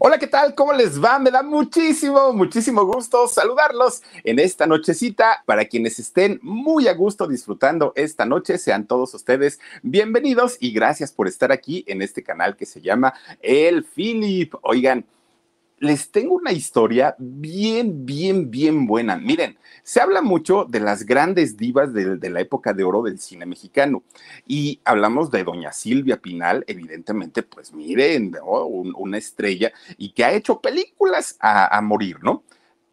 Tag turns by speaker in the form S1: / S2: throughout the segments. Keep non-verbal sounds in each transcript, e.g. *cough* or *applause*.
S1: Hola, ¿qué tal? ¿Cómo les va? Me da muchísimo, muchísimo gusto saludarlos en esta nochecita. Para quienes estén muy a gusto disfrutando esta noche, sean todos ustedes bienvenidos y gracias por estar aquí en este canal que se llama El Philip. Oigan, les tengo una historia bien, bien, bien buena. Miren, se habla mucho de las grandes divas de, la época de oro del cine mexicano y hablamos de doña Silvia Pinal, evidentemente, pues miren, una estrella y que ha hecho películas a, a morir, ¿no?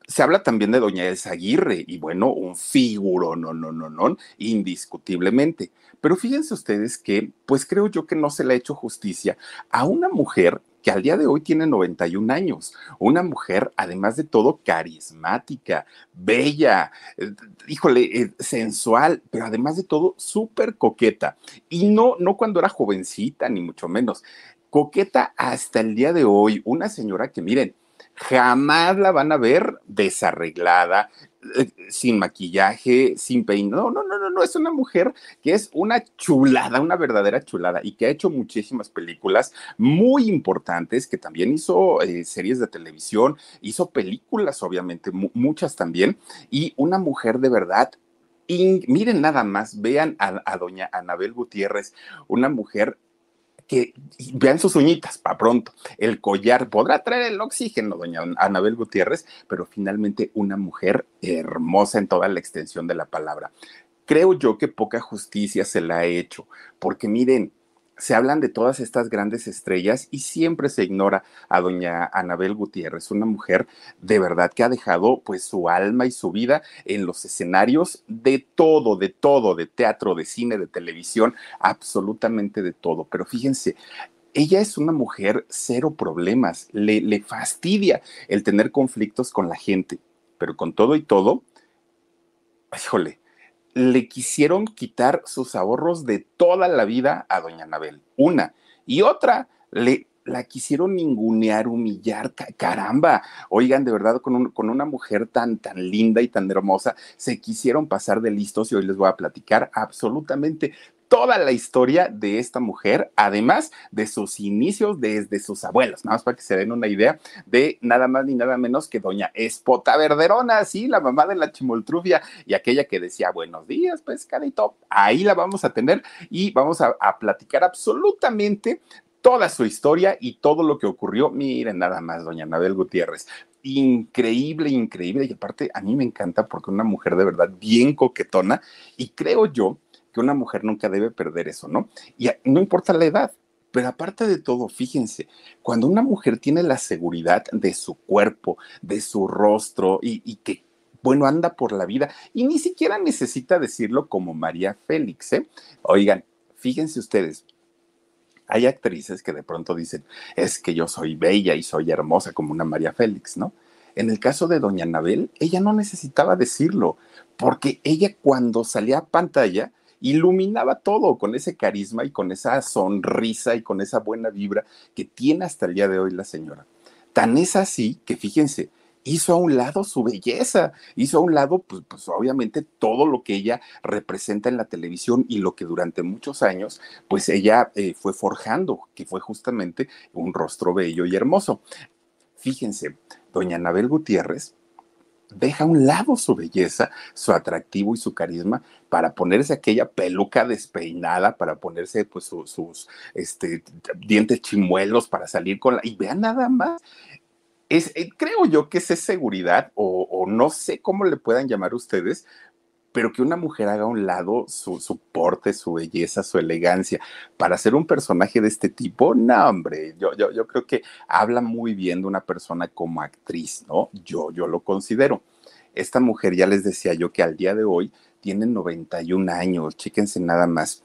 S1: Se habla también de Doña Elsa Aguirre y bueno, un figuro, no, no, no, no, indiscutiblemente. Pero fíjense ustedes que, pues creo yo que no se le ha hecho justicia a una mujer que al día de hoy tiene 91 años, una mujer, además de todo, carismática, bella, eh, híjole, eh, sensual, pero además de todo, súper coqueta. Y no, no cuando era jovencita, ni mucho menos. Coqueta hasta el día de hoy, una señora que miren, jamás la van a ver desarreglada, sin maquillaje, sin peinado. No, no, no, no, es una mujer que es una chulada, una verdadera chulada y que ha hecho muchísimas películas muy importantes, que también hizo eh, series de televisión, hizo películas, obviamente, muchas también, y una mujer de verdad miren nada más, vean a, a, doña Anabel Gutiérrez, una mujer que vean sus uñitas para pronto. El collar podrá traer el oxígeno, doña Anabel Gutiérrez, pero finalmente una mujer hermosa en toda la extensión de la palabra. Creo yo que poca justicia se la ha hecho, porque miren, se hablan de todas estas grandes estrellas y siempre se ignora a doña Anabel Gutiérrez, una mujer de verdad que ha dejado pues su alma y su vida en los escenarios de todo, de todo, de teatro, de cine, de televisión, absolutamente de todo. Pero fíjense, ella es una mujer cero problemas, le, le fastidia el tener conflictos con la gente, pero con todo y todo, híjole, le quisieron quitar sus ahorros de toda la vida a doña Anabel. Una. Y otra, le la quisieron ningunear, humillar, caramba, oigan, de verdad, con, con, una mujer tan, tan linda y tan hermosa, se quisieron pasar de listos y hoy les voy a platicar absolutamente toda la historia de esta mujer, además de sus inicios desde sus abuelos, nada más para que se den una idea de nada más ni nada menos que doña Espota Verderona, sí, la mamá de la chimoltrufia y aquella que decía buenos días, pescadito, ahí la vamos a tener y vamos a, platicar absolutamente toda su historia y todo lo que ocurrió. Miren nada más, doña Anabel Gutiérrez. Increíble, increíble. Y aparte, a mí me encanta porque una mujer de verdad bien coquetona y creo yo que una mujer nunca debe perder eso, ¿no? Y no importa la edad, pero aparte de todo, fíjense, cuando una mujer tiene la seguridad de su cuerpo, de su rostro y, que, bueno, anda por la vida y ni siquiera necesita decirlo como María Félix, ¿eh? Oigan, fíjense ustedes, hay actrices que de pronto dicen, es que yo soy bella y soy hermosa como una María Félix, ¿no? En el caso de Doña Anabel, ella no necesitaba decirlo, porque ella cuando salía a pantalla, iluminaba todo con ese carisma y con esa sonrisa y con esa buena vibra que tiene hasta el día de hoy la señora. Tan es así que fíjense, hizo a un lado su belleza, hizo a un lado, pues, pues, obviamente todo lo que ella representa en la televisión y lo que durante muchos años, pues ella eh, fue forjando, que fue justamente un rostro bello y hermoso. Fíjense, doña Anabel Gutiérrez deja a un lado su belleza, su atractivo y su carisma para ponerse aquella peluca despeinada, para ponerse pues sus este, dientes chimuelos, para salir con la... Y vean nada más, es, eh, creo yo que es seguridad o, o, no sé cómo le puedan llamar ustedes, pero que una mujer haga a un lado su, su, porte, su belleza, su elegancia, para ser un personaje de este tipo, no, hombre, yo, yo, yo creo que habla muy bien de una persona como actriz, ¿no? Yo, yo lo considero. Esta mujer, ya les decía yo que al día de hoy tiene 91 años, chéquense nada más.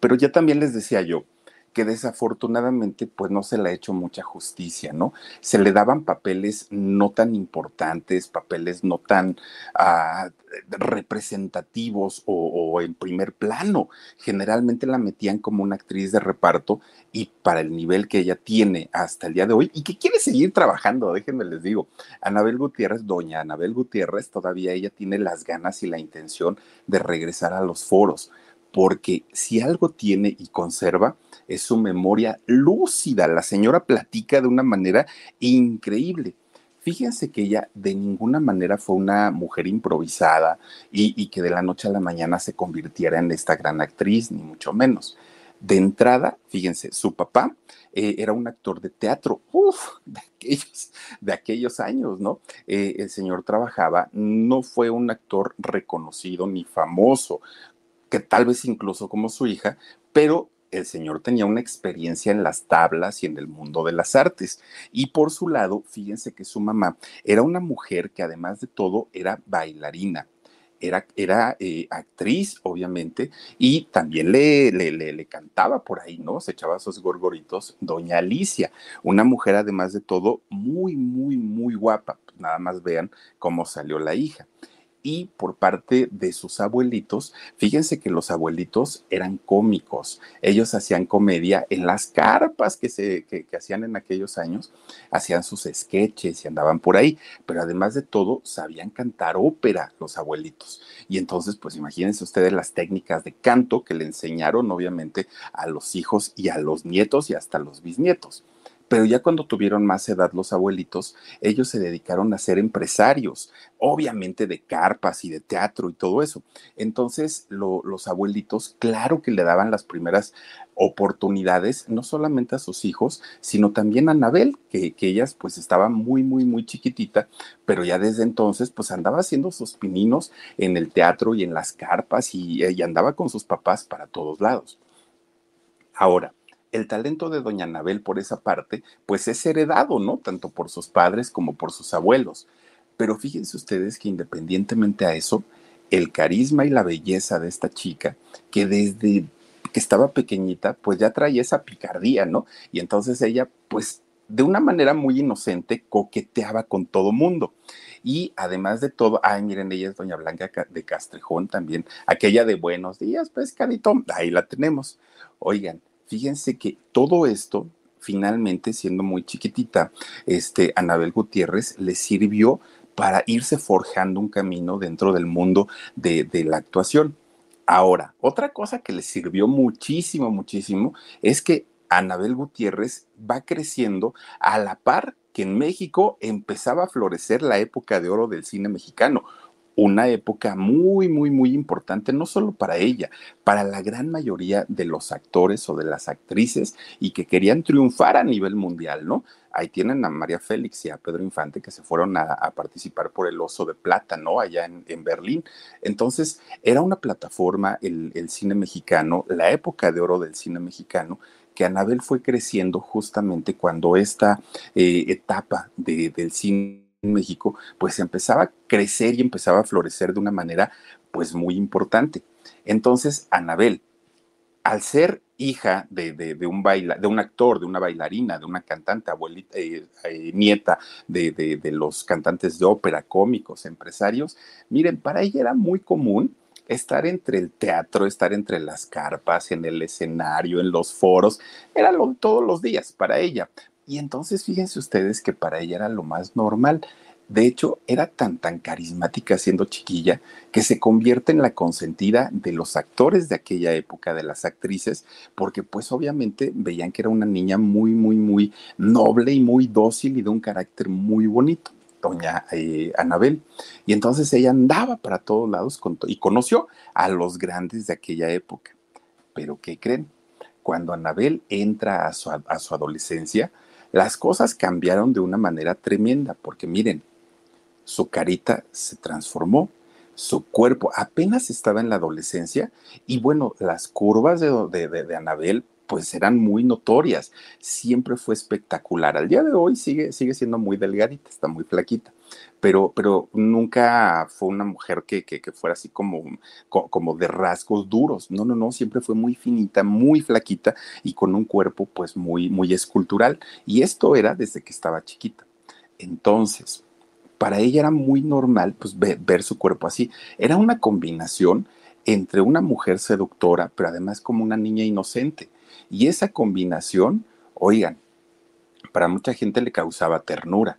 S1: Pero ya también les decía yo, que desafortunadamente pues no se le ha hecho mucha justicia, ¿no? Se le daban papeles no tan importantes, papeles no tan uh, representativos o, o, en primer plano. Generalmente la metían como una actriz de reparto y para el nivel que ella tiene hasta el día de hoy y que quiere seguir trabajando, déjenme les digo, Anabel Gutiérrez, doña Anabel Gutiérrez, todavía ella tiene las ganas y la intención de regresar a los foros porque si algo tiene y conserva es su memoria lúcida. La señora platica de una manera increíble. Fíjense que ella de ninguna manera fue una mujer improvisada y, que de la noche a la mañana se convirtiera en esta gran actriz, ni mucho menos. De entrada, fíjense, su papá eh, era un actor de teatro, uff, de aquellos, de aquellos años, ¿no? Eh, el señor trabajaba, no fue un actor reconocido ni famoso, que tal vez incluso como su hija, pero el señor tenía una experiencia en las tablas y en el mundo de las artes. Y por su lado, fíjense que su mamá era una mujer que además de todo era bailarina. Era, era eh, actriz, obviamente, y también le, le, le, le, cantaba por ahí, ¿no? Se echaba sus gorgoritos, doña Alicia, una mujer además de todo muy, muy, muy guapa. Nada más vean cómo salió la hija y por parte de sus abuelitos, fíjense que los abuelitos eran cómicos, ellos hacían comedia en las carpas que, se, que, que hacían en aquellos años, hacían sus sketches y andaban por ahí, pero además de todo sabían cantar ópera los abuelitos. Y entonces, pues imagínense ustedes las técnicas de canto que le enseñaron obviamente a los hijos y a los nietos y hasta a los bisnietos. Pero ya cuando tuvieron más edad los abuelitos, ellos se dedicaron a ser empresarios, obviamente de carpas y de teatro y todo eso. Entonces lo, los abuelitos, claro que le daban las primeras oportunidades, no solamente a sus hijos, sino también a Anabel, que, que ellas pues estaba muy, muy, muy chiquitita, pero ya desde entonces pues andaba haciendo sus pininos en el teatro y en las carpas y, y andaba con sus papás para todos lados. Ahora, el talento de doña Anabel por esa parte, pues es heredado, ¿no? Tanto por sus padres como por sus abuelos. Pero fíjense ustedes que independientemente a eso, el carisma y la belleza de esta chica, que desde que estaba pequeñita, pues ya traía esa picardía, ¿no? Y entonces ella, pues de una manera muy inocente, coqueteaba con todo mundo. Y además de todo, ay, miren, ella es doña Blanca de Castrejón también, aquella de buenos días, pescadito, ahí la tenemos. Oigan, fíjense que todo esto, finalmente, siendo muy chiquitita, este, Anabel Gutiérrez le sirvió para irse forjando un camino dentro del mundo de, de la actuación. Ahora, otra cosa que le sirvió muchísimo, muchísimo, es que Anabel Gutiérrez va creciendo a la par que en México empezaba a florecer la época de oro del cine mexicano una época muy, muy, muy importante, no solo para ella, para la gran mayoría de los actores o de las actrices y que querían triunfar a nivel mundial, ¿no? Ahí tienen a María Félix y a Pedro Infante que se fueron a, participar por el Oso de Plata, ¿no? Allá en, en Berlín. Entonces, era una plataforma, el, el, cine mexicano, la época de oro del cine mexicano, que Anabel fue creciendo justamente cuando esta eh, etapa de, del cine México, pues empezaba a crecer y empezaba a florecer de una manera pues muy importante. Entonces, Anabel, al ser hija de, un, baila, de un actor, de una bailarina, de una cantante, abuelita, eh, eh, nieta de, de, los cantantes de ópera, cómicos, empresarios, miren, para ella era muy común estar entre el teatro, estar entre las carpas, en el escenario, en los foros, era lo, todos los días para ella. Y entonces fíjense ustedes que para ella era lo más normal. De hecho, era tan, tan carismática siendo chiquilla que se convierte en la consentida de los actores de aquella época, de las actrices, porque pues obviamente veían que era una niña muy, muy, muy noble y muy dócil y de un carácter muy bonito, doña eh, Anabel. Y entonces ella andaba para todos lados y conoció a los grandes de aquella época. Pero ¿qué creen? Cuando Anabel entra a su, a su adolescencia, las cosas cambiaron de una manera tremenda, porque miren, su carita se transformó, su cuerpo apenas estaba en la adolescencia y bueno, las curvas de, Anabel pues eran muy notorias, siempre fue espectacular. Al día de hoy sigue, sigue siendo muy delgadita, está muy flaquita, pero, pero nunca fue una mujer que, que, fuera así como, como de rasgos duros. No, no, no, siempre fue muy finita, muy flaquita y con un cuerpo pues muy, muy escultural. Y esto era desde que estaba chiquita. Entonces, para ella era muy normal pues, ver, su cuerpo así. Era una combinación entre una mujer seductora, pero además como una niña inocente. Y esa combinación, oigan, para mucha gente le causaba ternura,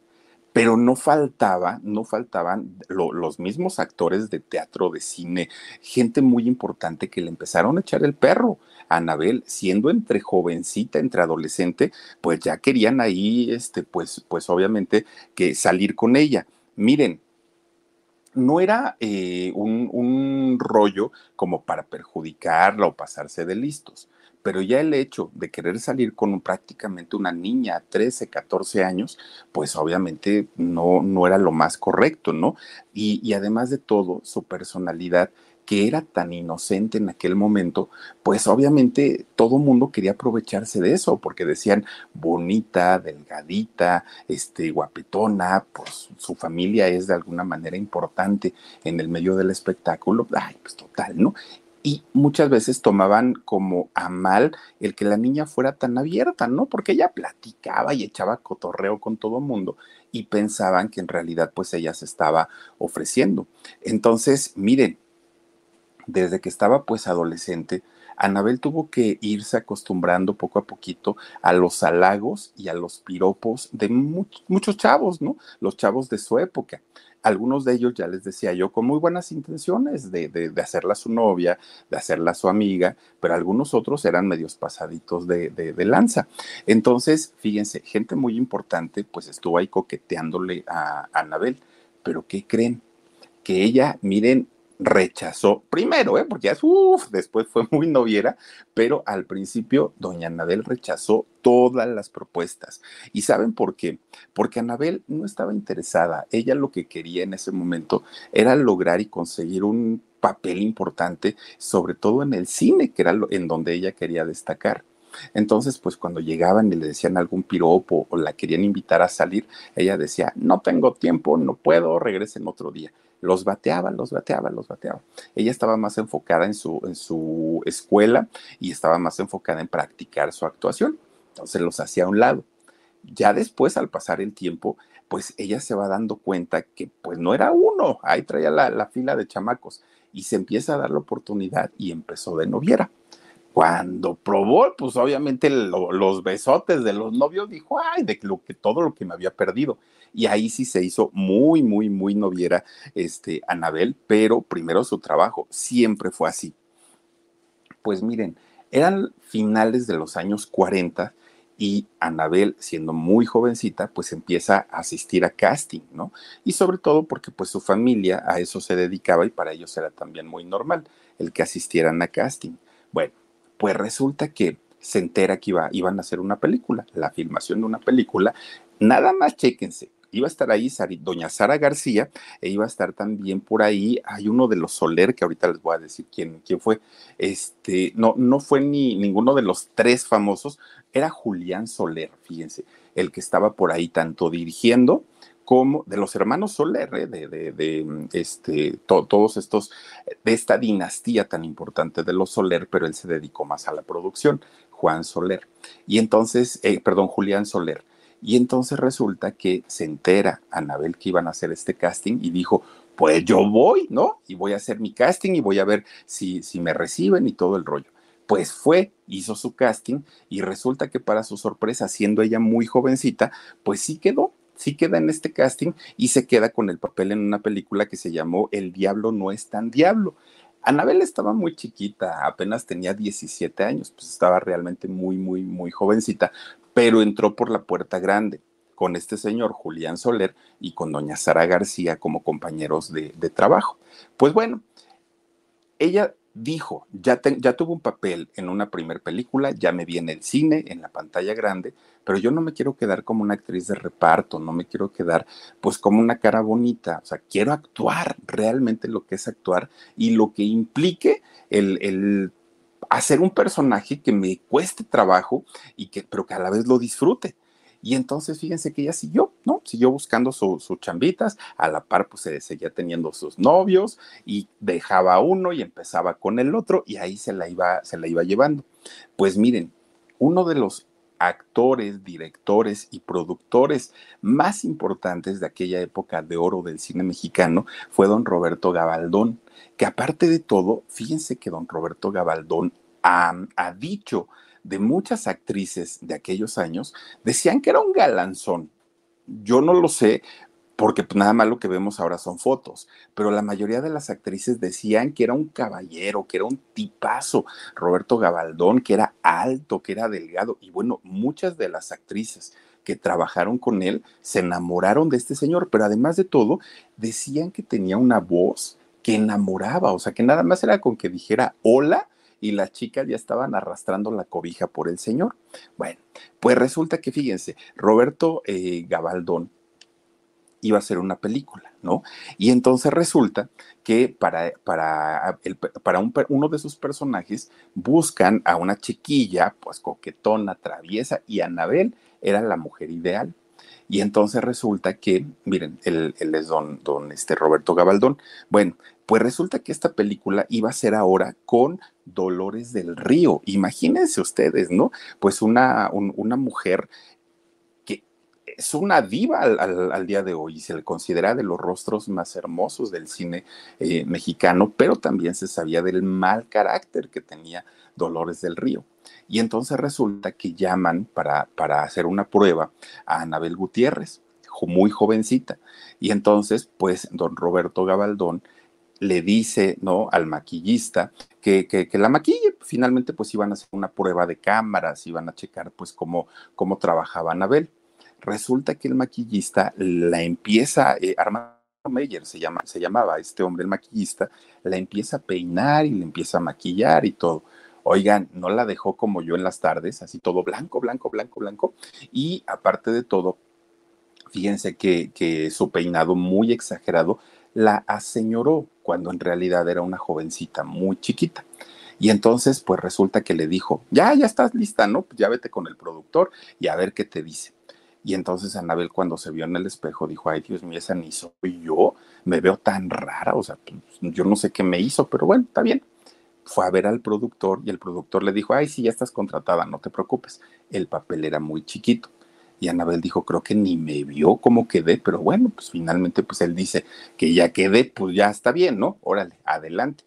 S1: pero no faltaba, no faltaban los mismos actores de teatro, de cine, gente muy importante que le empezaron a echar el perro. Anabel, siendo entre jovencita, entre adolescente, pues ya querían ahí, este, pues, pues obviamente que salir con ella. Miren, no era eh, un, un rollo como para perjudicarla o pasarse de listos pero ya el hecho de querer salir con prácticamente una niña, 13, 14 años, pues obviamente no, no era lo más correcto, ¿no? Y, y además de todo, su personalidad que era tan inocente en aquel momento, pues obviamente todo mundo quería aprovecharse de eso, porque decían bonita, delgadita, este, guapetona, pues su familia es de alguna manera importante en el medio del espectáculo, ay, pues total, ¿no? Y muchas veces tomaban como a mal el que la niña fuera tan abierta, ¿no? Porque ella platicaba y echaba cotorreo con todo el mundo y pensaban que en realidad pues ella se estaba ofreciendo. Entonces, miren, desde que estaba pues adolescente, Anabel tuvo que irse acostumbrando poco a poquito a los halagos y a los piropos de muchos chavos, ¿no? Los chavos de su época. Algunos de ellos, ya les decía yo, con muy buenas intenciones de, de, hacerla su novia, de hacerla su amiga, pero algunos otros eran medios pasaditos de, de, lanza. Entonces, fíjense, gente muy importante pues estuvo ahí coqueteándole a, a Anabel, pero ¿qué creen? Que ella, miren, rechazó, primero, ¿eh? porque ya después fue muy noviera, pero al principio doña Anabel rechazó todas las propuestas. ¿Y saben por qué? Porque Anabel no estaba interesada, ella lo que quería en ese momento era lograr y conseguir un papel importante, sobre todo en el cine, que era en donde ella quería destacar. Entonces, pues cuando llegaban y le decían algún piropo o la querían invitar a salir, ella decía, no tengo tiempo, no puedo, regresen otro día los bateaba, los bateaba, los bateaba. Ella estaba más enfocada en su, en su escuela y estaba más enfocada en practicar su actuación. Entonces los hacía a un lado. Ya después, al pasar el tiempo, pues ella se va dando cuenta que pues no era uno, ahí traía la, la fila de chamacos y se empieza a dar la oportunidad y empezó de noviera. Cuando probó, pues obviamente los besotes de los novios, dijo, ay, de que todo lo que me había perdido. Y ahí sí se hizo muy, muy, muy noviera este, Anabel, pero primero su trabajo, siempre fue así. Pues miren, eran finales de los años 40 y Anabel, siendo muy jovencita, pues empieza a asistir a casting, ¿no? Y sobre todo porque pues su familia a eso se dedicaba y para ellos era también muy normal el que asistieran a casting. Bueno, pues resulta que se entera que iba, iban a hacer una película, la filmación de una película. Nada más chéquense, iba a estar ahí doña Sara García e iba a estar también por ahí, hay uno de los Soler, que ahorita les voy a decir quién, quién fue, este, no, no fue ni ninguno de los tres famosos, era Julián Soler, fíjense, el que estaba por ahí tanto dirigiendo como de los hermanos Soler, ¿eh? de, de, este, todos estos, de esta dinastía tan importante de los Soler, pero él se dedicó más a la producción, Juan Soler. Y entonces, eh, perdón, Julián Soler. Y entonces resulta que se entera Anabel que iban a hacer este casting y dijo, pues yo voy, ¿no? Y voy a hacer mi casting y voy a ver si, si me reciben y todo el rollo. Pues fue, hizo su casting y resulta que para su sorpresa, siendo ella muy jovencita, pues sí quedó sí queda en este casting y se queda con el papel en una película que se llamó El diablo no es tan diablo. Anabel estaba muy chiquita, apenas tenía 17 años, pues estaba realmente muy, muy, muy jovencita, pero entró por la puerta grande con este señor Julián Soler y con doña Sara García como compañeros de, trabajo. Pues bueno, ella dijo, ya, ya tuve un papel en una primer película, ya me vi en el cine, en la pantalla grande, pero yo no me quiero quedar como una actriz de reparto, no me quiero quedar pues como una cara bonita, o sea, quiero actuar realmente lo que es actuar y lo que implique el, el hacer un personaje que me cueste trabajo y que, pero que a la vez lo disfrute. Y entonces fíjense que ella siguió, ¿no? Siguió buscando sus chambitas, a la par pues se seguía teniendo sus novios y dejaba uno y empezaba con el otro y ahí se la iba, se la iba llevando. Pues miren, uno de los actores, directores y productores más importantes de aquella época de oro del cine mexicano fue don Roberto Gabaldón, que aparte de todo, fíjense que don Roberto Gabaldón ha, dicho de muchas actrices de aquellos años, decían que era un galanzón. Yo no lo sé, porque pues, nada más lo que vemos ahora son fotos, pero la mayoría de las actrices decían que era un caballero, que era un tipazo, Roberto Gabaldón, que era alto, que era delgado, y bueno, muchas de las actrices que trabajaron con él se enamoraron de este señor, pero además de todo, decían que tenía una voz que enamoraba, o sea, que nada más era con que dijera hola y las chicas ya estaban arrastrando la cobija por el señor. Bueno, pues resulta que fíjense, Roberto eh, Gabaldón iba a hacer una película, ¿no? Y entonces resulta que para, para, para uno de sus personajes buscan a una chiquilla, pues coquetona, traviesa, y Anabel era la mujer ideal. Y entonces resulta que, miren, él, es don, don este Roberto Gabaldón. Bueno, pues resulta que esta película iba a ser ahora con Dolores del Río. Imagínense ustedes, ¿no? Pues una, una mujer que es una diva al, día de hoy y se le considera de los rostros más hermosos del cine eh, mexicano, pero también se sabía del mal carácter que tenía Dolores del Río. Y entonces resulta que llaman para, para hacer una prueba a Anabel Gutiérrez, muy jovencita. Y entonces, pues, don Roberto Gabaldón le dice, ¿no? Al maquillista que, que, la maquille. Finalmente, pues iban a hacer una prueba de cámaras, iban a checar, pues, cómo, cómo trabajaba Anabel. Resulta que el maquillista la empieza, eh, Armando Meyer se, llama, se llamaba este hombre, el maquillista, la empieza a peinar y le empieza a maquillar y todo. Oigan, no la dejó como yo en las tardes, así todo blanco, blanco, blanco, blanco. Y aparte de todo, fíjense que, que su peinado muy exagerado la aseñoró cuando en realidad era una jovencita muy chiquita. Y entonces, pues resulta que le dijo, ya, ya estás lista, ¿no? Pues ya vete con el productor y a ver qué te dice. Y entonces Anabel cuando se vio en el espejo dijo, ay Dios mío, esa ni soy yo, me veo tan rara, o sea, pues, yo no sé qué me hizo, pero bueno, está bien. Fue a ver al productor y el productor le dijo, ay, sí, ya estás contratada, no te preocupes. El papel era muy chiquito. Y Anabel dijo, creo que ni me vio cómo quedé, pero bueno, pues finalmente pues él dice que ya quedé, pues ya está bien, ¿no? Órale, adelante.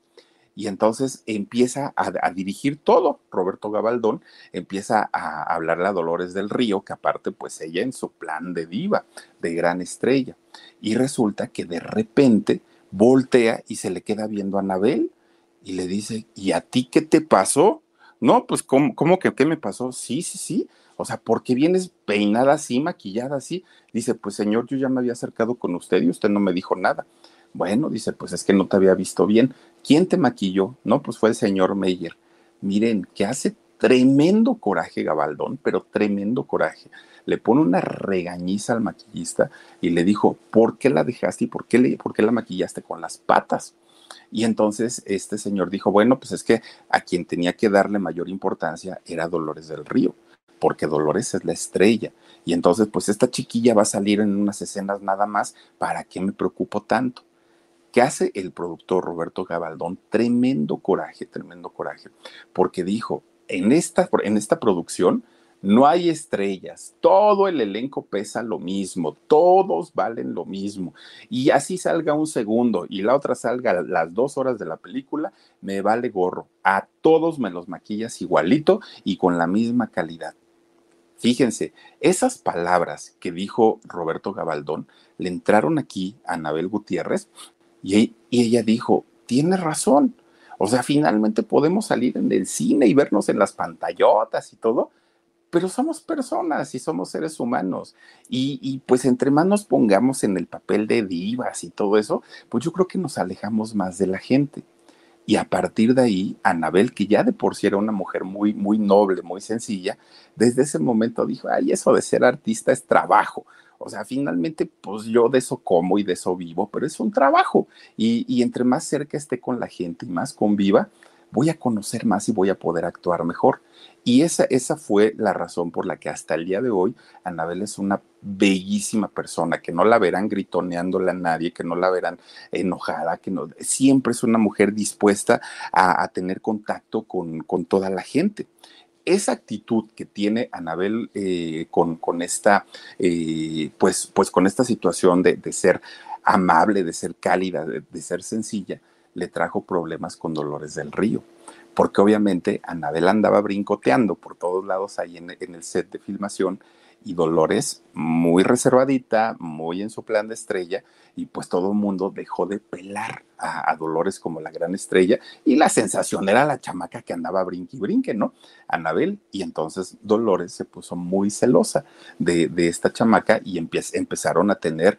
S1: Y entonces empieza a, dirigir todo. Roberto Gabaldón empieza a hablarle a Dolores del Río, que aparte pues ella en su plan de diva, de gran estrella. Y resulta que de repente voltea y se le queda viendo a Anabel y le dice, ¿y a ti qué te pasó? No, pues ¿cómo, cómo que qué me pasó? Sí, sí, sí o sea, ¿por qué vienes peinada así, maquillada así? Dice, pues señor, yo ya me había acercado con usted y usted no me dijo nada. Bueno, dice, pues es que no te había visto bien. ¿Quién te maquilló? No, pues fue el señor Meyer. Miren, que hace tremendo coraje Gabaldón, pero tremendo coraje. Le pone una regañiza al maquillista y le dijo, ¿por qué la dejaste y por qué, le, por qué la maquillaste con las patas? Y entonces este señor dijo, bueno, pues es que a quien tenía que darle mayor importancia era Dolores del Río porque Dolores es la estrella. Y entonces, pues esta chiquilla va a salir en unas escenas nada más, ¿para qué me preocupo tanto? ¿Qué hace el productor Roberto Gabaldón? Tremendo coraje, tremendo coraje, porque dijo, en esta, en esta producción no hay estrellas, todo el elenco pesa lo mismo, todos valen lo mismo. Y así salga un segundo y la otra salga las dos horas de la película, me vale gorro. A todos me los maquillas igualito y con la misma calidad. Fíjense, esas palabras que dijo Roberto Gabaldón le entraron aquí a Anabel Gutiérrez y, ella dijo, tiene razón. O sea, finalmente podemos salir en el cine y vernos en las pantallotas y todo, pero somos personas y somos seres humanos. Y, y, pues entre más nos pongamos en el papel de divas y todo eso, pues yo creo que nos alejamos más de la gente. Y a partir de ahí, Anabel, que ya de por sí era una mujer muy, muy noble, muy sencilla, desde ese momento dijo, ay, eso de ser artista es trabajo. O sea, finalmente, pues yo de eso como y de eso vivo, pero es un trabajo. Y, y entre más cerca esté con la gente y más conviva, voy a conocer más y voy a poder actuar mejor. Y esa, esa fue la razón por la que hasta el día de hoy Anabel es una bellísima persona, que no la verán gritoneándola a nadie, que no la verán enojada, que no, siempre es una mujer dispuesta a, tener contacto con, con, toda la gente. Esa actitud que tiene Anabel eh, con, con, esta, eh, pues, pues con esta situación de, de ser amable, de ser cálida, de, de ser sencilla, le trajo problemas con Dolores del Río porque obviamente Anabel andaba brincoteando por todos lados ahí en, el set de filmación y Dolores muy reservadita, muy en su plan de estrella, y pues todo el mundo dejó de pelar a, Dolores como la gran estrella, y la sensación era la chamaca que andaba brinque y brinque, ¿no? Anabel, y entonces Dolores se puso muy celosa de, esta chamaca y empezaron a tener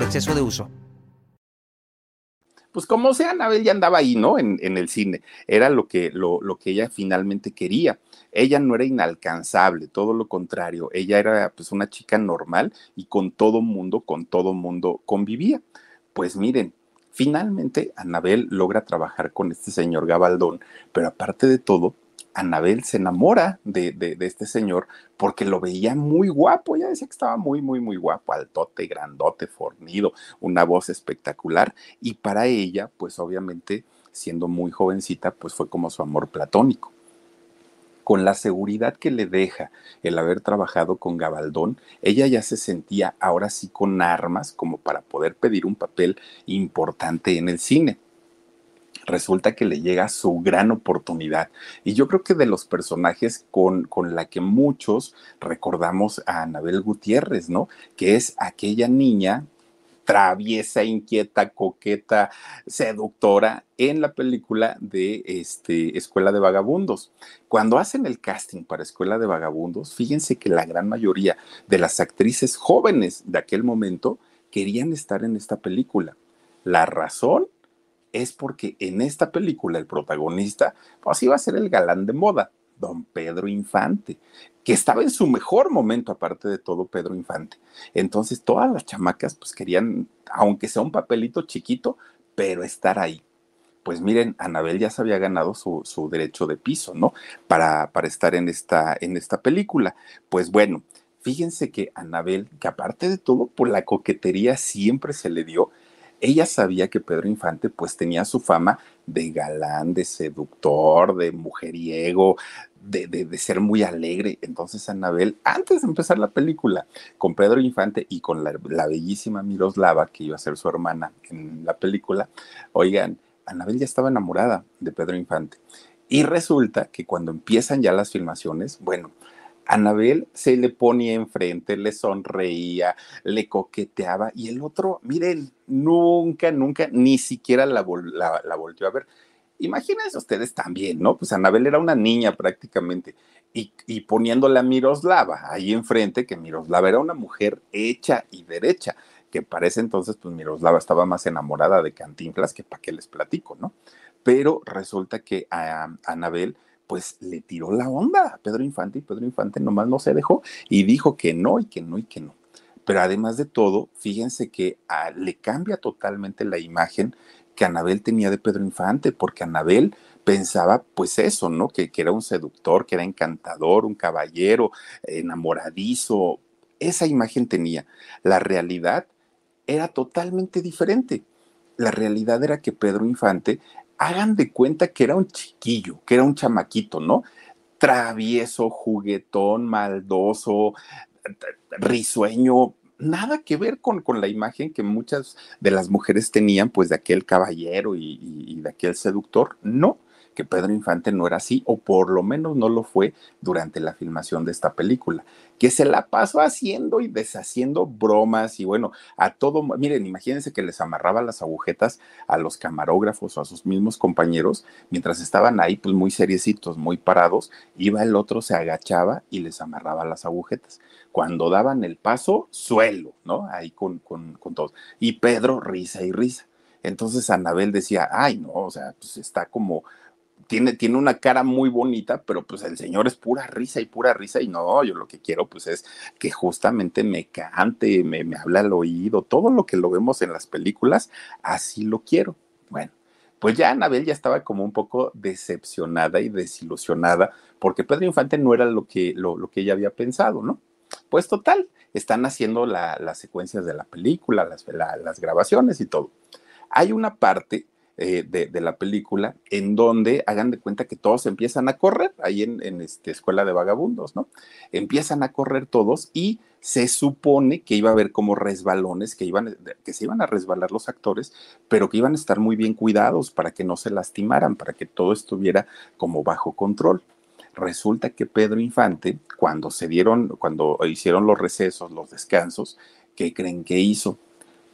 S2: exceso de uso.
S1: Pues como sea, Anabel ya andaba ahí, ¿no? En, el cine. Era lo que, lo, lo que ella finalmente quería. Ella no era inalcanzable, todo lo contrario. Ella era pues una chica normal y con todo mundo, con todo mundo convivía. Pues miren, Finalmente, Anabel logra trabajar con este señor Gabaldón, pero aparte de todo, Anabel se enamora de, este señor porque lo veía muy guapo, ya decía que estaba muy, muy, muy guapo, altote, grandote, fornido, una voz espectacular. Y para ella, pues obviamente, siendo muy jovencita, pues fue como su amor platónico. Con la seguridad que le deja el haber trabajado con Gabaldón, ella ya se sentía ahora sí con armas como para poder pedir un papel importante en el cine resulta que le llega su gran oportunidad. Y yo creo que de los personajes con, con la que muchos recordamos a Anabel Gutiérrez, ¿no? Que es aquella niña traviesa, inquieta, coqueta, seductora en la película de este, Escuela de Vagabundos. Cuando hacen el casting para Escuela de Vagabundos, fíjense que la gran mayoría de las actrices jóvenes de aquel momento querían estar en esta película. La razón es porque en esta película el protagonista pues iba a ser el galán de moda, don Pedro Infante, que estaba en su mejor momento aparte de todo Pedro Infante. Entonces todas las chamacas pues querían, aunque sea un papelito chiquito, pero estar ahí. Pues miren, Anabel ya se había ganado su, derecho de piso, ¿no? Para, para estar en esta, en esta película. Pues bueno, fíjense que Anabel, que aparte de todo, por la coquetería siempre se le dio, ella sabía que Pedro Infante pues tenía su fama de galán, de seductor, de mujeriego, de, de, ser muy alegre. Entonces Anabel, antes de empezar la película, con Pedro Infante y con la, la bellísima Miroslava, que iba a ser su hermana en la película, oigan, Anabel ya estaba enamorada de Pedro Infante. Y resulta que cuando empiezan ya las filmaciones, bueno, Anabel se le ponía enfrente, le sonreía, le coqueteaba y el otro, miren, nunca, nunca, ni siquiera la, volvió a ver. Imagínense ustedes también, ¿no? Pues Anabel era una niña prácticamente y, y poniéndole a Miroslava ahí enfrente, que Miroslava era una mujer hecha y derecha, que para ese entonces, pues Miroslava estaba más enamorada de Cantinflas que para qué les platico, ¿no? Pero resulta que a Anabel pues le tiró la onda a Pedro Infante y Pedro Infante nomás no se dejó y dijo que no y que no y que no. Pero además de todo, fíjense que ah, le cambia totalmente la imagen que Anabel tenía de Pedro Infante, porque Anabel pensaba pues eso, ¿no? Que, que era un seductor, que era encantador, un caballero, enamoradizo. Esa imagen tenía. La realidad era totalmente diferente. La realidad era que Pedro Infante hagan de cuenta que era un chiquillo, que era un chamaquito, ¿no? Travieso, juguetón, maldoso, risueño, nada que ver con, con, la imagen que muchas de las mujeres tenían, pues de aquel caballero y, y de aquel seductor. No, que Pedro Infante no era así, o por lo menos no lo fue durante la filmación de esta película, que se la pasó haciendo y deshaciendo bromas y bueno, a todo, miren, imagínense que les amarraba las agujetas a los camarógrafos o a sus mismos compañeros, mientras estaban ahí pues muy seriecitos, muy parados, iba el otro, se agachaba y les amarraba las agujetas. Cuando daban el paso, suelo, ¿no? Ahí con, con, con todos. Y Pedro, risa y risa. Entonces Anabel decía, ay, no, o sea, pues está como tiene, tiene una cara muy bonita, pero pues el señor es pura risa y pura risa y no, yo lo que quiero pues es que justamente me cante, me, me habla al oído, todo lo que lo vemos en las películas, así lo quiero. Bueno, pues ya Anabel ya estaba como un poco decepcionada y desilusionada porque Pedro Infante no era lo que, lo, lo que ella había pensado, ¿no? Pues total, están haciendo la, las secuencias de la película, las, la, las grabaciones y todo. Hay una parte eh, de, la película, en donde hagan de cuenta que todos empiezan a correr, ahí en, en este, Escuela de Vagabundos, ¿no? Empiezan a correr todos y se supone que iba a haber como resbalones, que, iban, que se iban a resbalar los actores, pero que iban a estar muy bien cuidados para que no se lastimaran, para que todo estuviera como bajo control. Resulta que Pedro Infante, cuando se dieron, cuando hicieron los recesos, los descansos, ¿qué creen que hizo?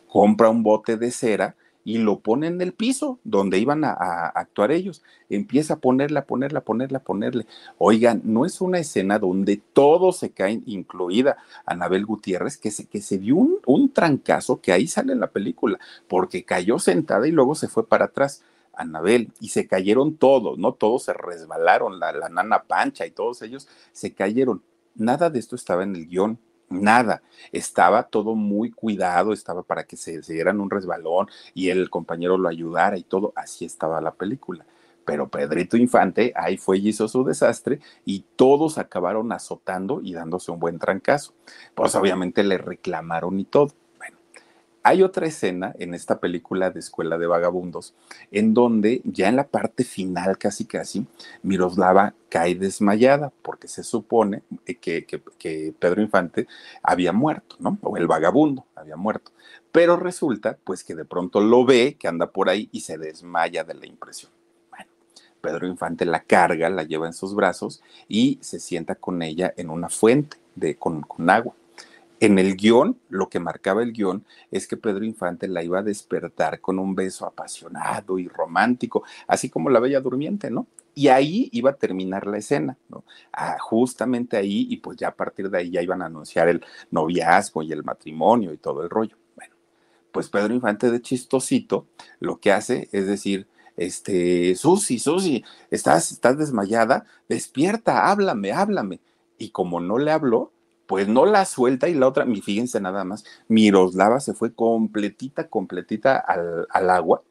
S1: Compra un bote de cera y lo pone en el piso donde iban a, actuar ellos. Empieza a ponerle, a ponerle, a ponerle, a ponerle. Oigan, no es una escena donde todos se caen, incluida Anabel Gutiérrez, que se, que se dio un, un trancazo que ahí sale en la película, porque cayó sentada y luego se fue para atrás. Anabel, y se cayeron todos, ¿no? Todos se resbalaron, la, la nana Pancha y todos ellos se cayeron. Nada de esto estaba en el guion nada. Estaba todo muy cuidado, estaba para que se, dieran un resbalón y el compañero lo ayudara y todo. Así estaba la película. Pero Pedrito Infante ahí fue y hizo su desastre y todos acabaron azotando y dándose un buen trancazo. Pues obviamente le reclamaron y todo. Hay otra escena en esta película de Escuela de Vagabundos, en donde ya en la parte final, casi casi, Miroslava cae desmayada, porque se supone que, Pedro Infante había muerto, ¿no? O el vagabundo había muerto. Pero resulta, pues, que de pronto lo ve, que anda por ahí y se desmaya de la impresión. Pedro Infante la carga, la lleva en sus brazos y se sienta con ella en una fuente de, con agua en el guion, lo que marcaba el guion es que Pedro Infante la iba a despertar con un beso apasionado y romántico, así como la Bella Durmiente, ¿no? Y ahí iba a terminar la escena, ¿no? Ah, justamente ahí, y pues ya a partir de ahí ya iban a anunciar el noviazgo y el matrimonio y todo el rollo. Bueno, pues Pedro Infante de chistosito lo que hace es decir, este, Susi, Susi, estás, estás desmayada, despierta, háblame, háblame. Y como no le habló, pues no la suelta y la otra, fíjense nada más, Miroslava se fue completita, completita al, al, agua.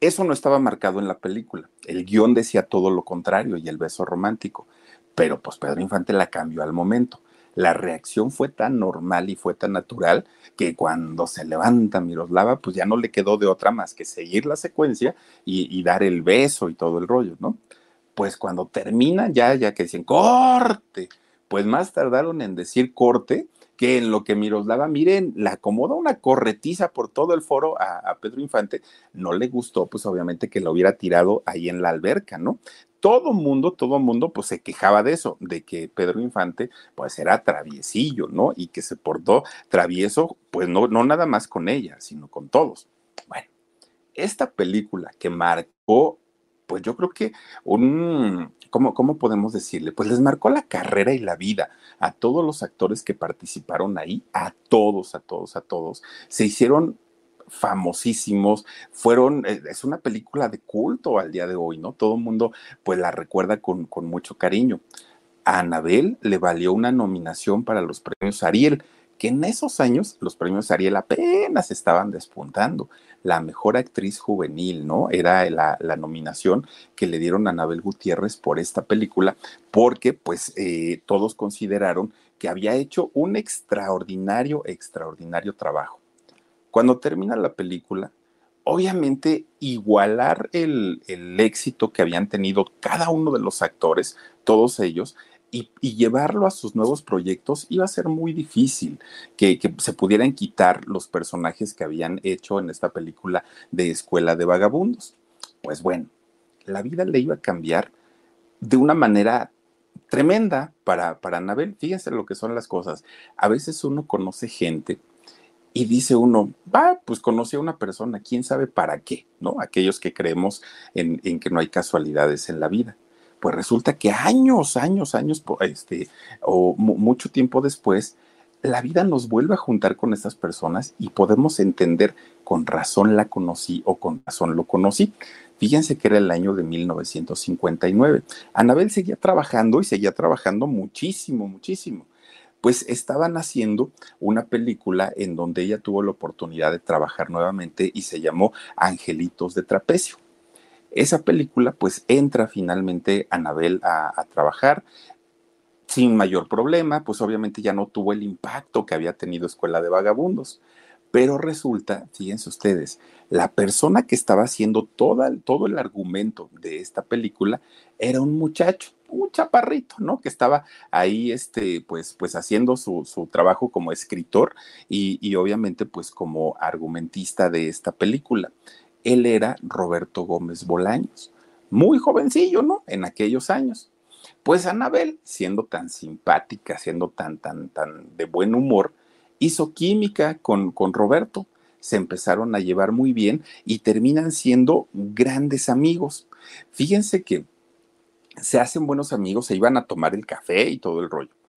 S1: Eso no estaba marcado en la película. El guion decía todo lo contrario y el beso romántico. Pero pues Pedro Infante la cambió al momento. La reacción fue tan normal y fue tan natural que cuando se levanta Miroslava, pues ya no le quedó de otra más que seguir la secuencia y, y dar el beso y todo el rollo, ¿no? Pues cuando termina, ya, ya que dicen, corte, pues más tardaron en decir corte que en lo que Miroslava, miren, le acomoda una corretiza por todo el foro a, Pedro Infante, no le gustó, pues obviamente que lo hubiera tirado ahí en la alberca, ¿no? Todo mundo, todo mundo, pues se quejaba de eso, de que Pedro Infante, pues era traviesillo, ¿no? Y que se portó travieso, pues no, no nada más con ella, sino con todos. Bueno, esta película que marcó, pues yo creo que un, ¿cómo, podemos decirle? Pues les marcó la carrera y la vida a todos los actores que participaron ahí, a todos, a todos, a todos. Se hicieron famosísimos, fueron, eh, es una película de culto al día de hoy, ¿no? Todo el mundo pues la recuerda con, con mucho cariño. A Anabel le valió una nominación para los premios Ariel, que en esos años los premios Ariel apenas estaban despuntando. La mejor actriz juvenil, ¿no? Era la, nominación que le dieron a Anabel Gutiérrez por esta película, porque pues eh, todos consideraron que había hecho un extraordinario, extraordinario trabajo. Cuando termina la película, obviamente igualar el, el éxito que habían tenido cada uno de los actores, todos ellos, y, llevarlo a sus nuevos proyectos iba a ser muy difícil, que, se pudieran quitar los personajes que habían hecho en esta película de Escuela de Vagabundos. Pues bueno, la vida le iba a cambiar de una manera tremenda para, para Anabel. Fíjense lo que son las cosas. A veces uno conoce gente y dice uno, va, pues conoce a una persona, quién sabe para qué, ¿no? Aquellos que creemos en que no hay casualidades en la vida pues resulta que años, años, años, este, o mucho tiempo después, la vida nos vuelve a juntar con estas personas y podemos entender con razón la conocí o con razón lo conocí. Fíjense que era el año de 1959. Anabel seguía trabajando y seguía trabajando muchísimo, muchísimo. Pues estaban haciendo una película en donde ella tuvo la oportunidad de trabajar nuevamente y se llamó Angelitos de Trapecio. Esa película, pues entra finalmente Anabel a, a trabajar sin mayor problema, pues obviamente ya no tuvo el impacto que había tenido Escuela de Vagabundos. Pero resulta, fíjense ustedes, la persona que estaba haciendo todo el argumento de esta película era un muchacho, un chaparrito, ¿no? Que estaba ahí, este, pues, pues haciendo su, su trabajo como escritor y, y, obviamente, pues, como argumentista de esta película él era Roberto Gómez Bolaños, muy jovencillo, ¿no? En aquellos años. Pues Anabel, siendo tan simpática, siendo tan, tan, tan de buen humor, hizo química con, con Roberto. Se empezaron a llevar muy bien y terminan siendo grandes amigos. Fíjense que se hacen buenos amigos, se iban a tomar el café y todo el rollo.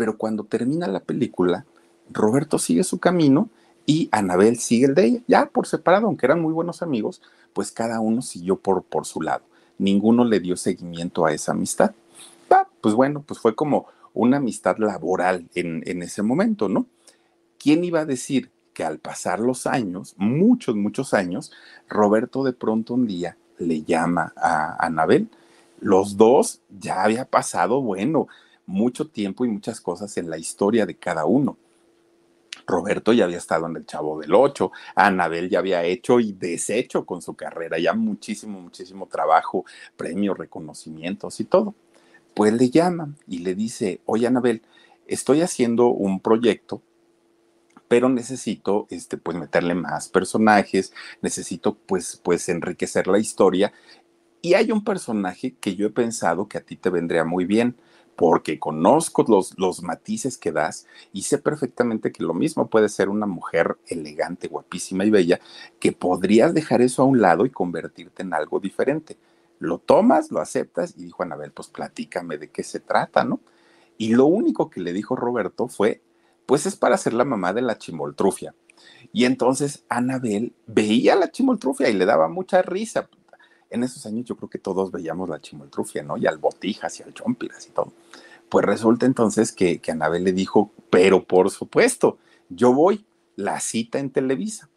S1: pero cuando termina la película, Roberto sigue su camino y Anabel sigue el de ella, ya por separado, aunque eran muy buenos amigos, pues cada uno siguió por, por su lado. Ninguno le dio seguimiento a esa amistad. pues bueno, pues fue como una amistad laboral en, en ese momento, ¿no? ¿Quién iba a decir que al pasar los años, muchos, muchos años, Roberto de pronto un día le llama a Anabel? Los dos ya había pasado, bueno, mucho tiempo y muchas cosas en la historia de cada uno. Roberto ya había estado en el Chavo del Ocho, Anabel ya había hecho y deshecho con su carrera, ya muchísimo, muchísimo trabajo, premios, reconocimientos y todo. Pues le llama y le dice, oye Anabel, estoy haciendo un proyecto, pero necesito, este, pues meterle más personajes, necesito, pues, pues enriquecer la historia. Y hay un personaje que yo he pensado que a ti te vendría muy bien porque conozco los, los matices que das y sé perfectamente que lo mismo puede ser una mujer elegante, guapísima y bella, que podrías dejar eso a un lado y convertirte en algo diferente. Lo tomas, lo aceptas y dijo Anabel, pues platícame de qué se trata, ¿no? Y lo único que le dijo Roberto fue, pues es para ser la mamá de la chimoltrufia. Y entonces Anabel veía la chimoltrufia y le daba mucha risa en esos años yo creo que todos veíamos la chimoltrufia, ¿no? Y al botijas y al chompiras y todo. Pues resulta entonces que, que Anabel le dijo, pero por supuesto, yo voy, la cita en Televisa.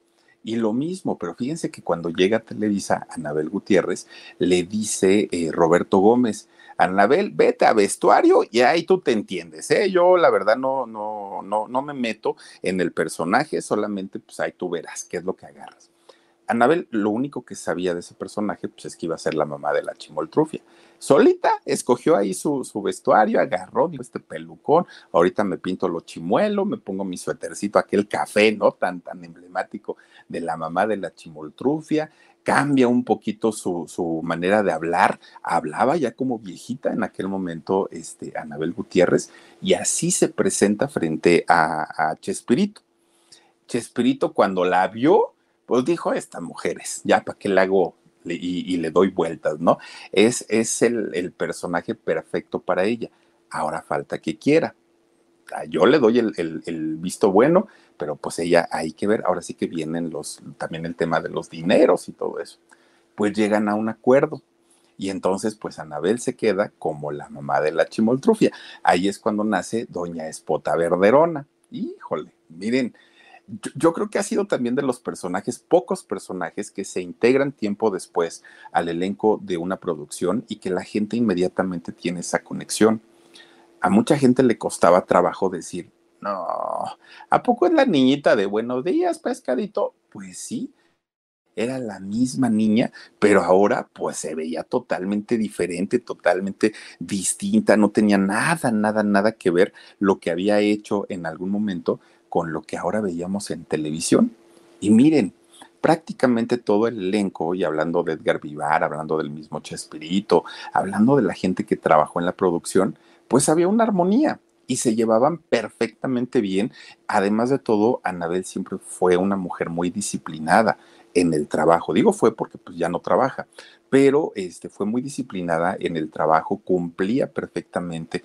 S1: Y lo mismo, pero fíjense que cuando llega a Televisa, Anabel Gutiérrez le dice eh, Roberto Gómez, Anabel, vete a vestuario y ahí tú te entiendes, ¿eh? Yo la verdad no, no, no, no me meto en el personaje, solamente pues ahí tú verás qué es lo que agarras. Anabel lo único que sabía de ese personaje pues, es que iba a ser la mamá de la chimoltrufia. Solita escogió ahí su, vestuario, agarró este pelucón, ahorita me pinto lo chimuelo, me pongo mi suétercito, aquel café, ¿no? Tan, tan emblemático de la mamá de la chimoltrufia, cambia un poquito su, manera de hablar, hablaba ya como viejita en aquel momento este, Anabel Gutiérrez, y así se presenta frente a Chespirito. Chespirito cuando la vio, pues dijo, estas mujeres, ya para qué le hago y, le doy vueltas, ¿no? Es, es el, personaje perfecto para ella. Ahora falta que quiera. Ah, yo le doy el, visto bueno, pero pues ella hay que ver. Ahora sí que vienen los, también el tema de los dineros y todo eso. Pues llegan a un acuerdo. Y entonces, pues Anabel se queda como la mamá de la chimoltrufia. Ahí es cuando nace Doña Espota Verderona. Híjole, miren, yo, creo que ha sido también de los personajes, pocos personajes que se integran tiempo después al elenco de una producción y que la gente inmediatamente tiene esa conexión. A mucha gente le costaba trabajo decir, no, ¿a poco es la niñita de buenos días, pescadito? Pues sí, era la misma niña, pero ahora pues se veía totalmente diferente, totalmente distinta, no tenía nada, nada, nada que ver lo que había hecho en algún momento con lo que ahora veíamos en televisión. Y miren, prácticamente todo el elenco, y hablando de Edgar Vivar, hablando del mismo Chespirito, hablando de la gente que trabajó en la producción, pues había una armonía y se llevaban perfectamente bien. Además de todo, Anabel siempre fue una mujer muy disciplinada en el trabajo. Digo fue porque pues ya no trabaja, pero este, fue muy disciplinada en el trabajo, cumplía perfectamente.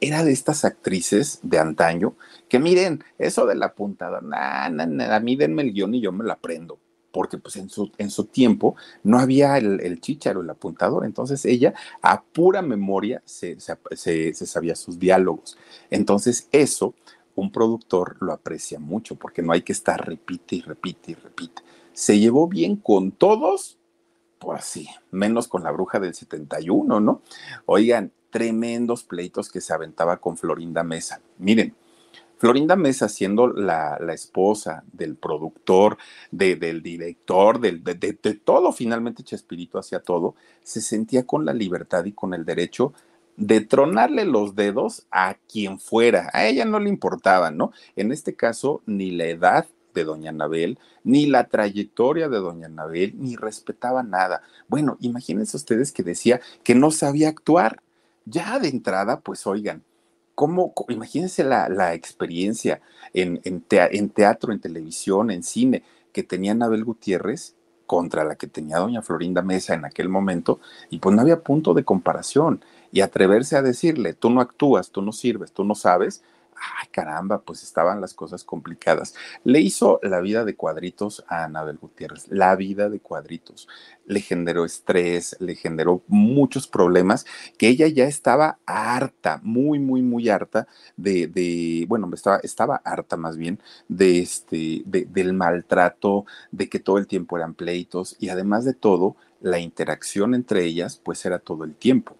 S1: Era de estas actrices de antaño que miren, eso de la puntada, nada, a mí denme el guion y yo me lo aprendo porque pues en su, en su tiempo no había el, el chícharo, el apuntador, entonces ella a pura memoria se, se, se, sabía sus diálogos. Entonces eso un productor lo aprecia mucho porque no hay que estar repite y repite y repite se llevó bien con todos, pues sí, menos con la bruja del 71, ¿no? Oigan, tremendos pleitos que se aventaba con Florinda Mesa. Miren, Florinda Mesa, siendo la, esposa del productor, del director, del, de, de, todo, finalmente Chespirito hacía todo, se sentía con la libertad y con el derecho de tronarle los dedos a quien fuera. A ella no le importaba, ¿no? En este caso, ni la edad de doña Anabel, ni la trayectoria de doña Anabel, ni respetaba nada. Bueno, imagínense ustedes que decía que no sabía actuar. Ya de entrada, pues oigan, ¿cómo? Imagínense la, experiencia en, en, teatro, en televisión, en cine, que tenía Anabel Gutiérrez contra la que tenía doña Florinda Mesa en aquel momento, y pues no había punto de comparación. Y atreverse a decirle, tú no actúas, tú no sirves, tú no sabes, ay caramba, pues estaban las cosas complicadas. Le hizo la vida de cuadritos a Anabel Gutiérrez, la vida de cuadritos. Le generó estrés, le generó muchos problemas que ella ya estaba harta, muy, muy, muy harta de, de bueno, estaba, estaba harta más bien de este, del maltrato, de que todo el tiempo eran pleitos y además de todo, la interacción entre ellas, pues era todo el tiempo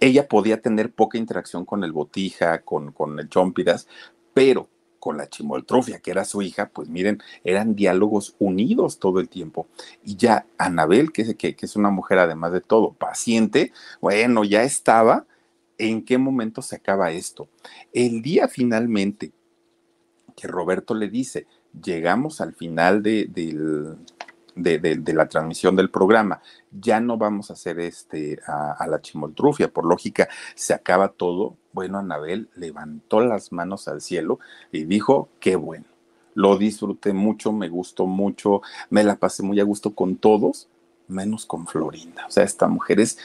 S1: ella podía tener poca interacción con el Botija, con, con el Chompiras, pero con la Chimoltrufia, que era su hija, pues miren, eran diálogos unidos todo el tiempo. Y ya Anabel, que, que, que es una mujer además de todo paciente, bueno, ya estaba. ¿En qué momento se acaba esto? El día finalmente que Roberto le dice, llegamos al final de, del, de, la transmisión del programa. Ya no vamos a hacer este a, la chimoltrufia, por lógica, se acaba todo. Bueno, Anabel levantó las manos al cielo y dijo, qué bueno. Lo disfruté mucho, me gustó mucho, me la pasé muy a gusto con todos, menos con Florinda. O sea, esta mujer es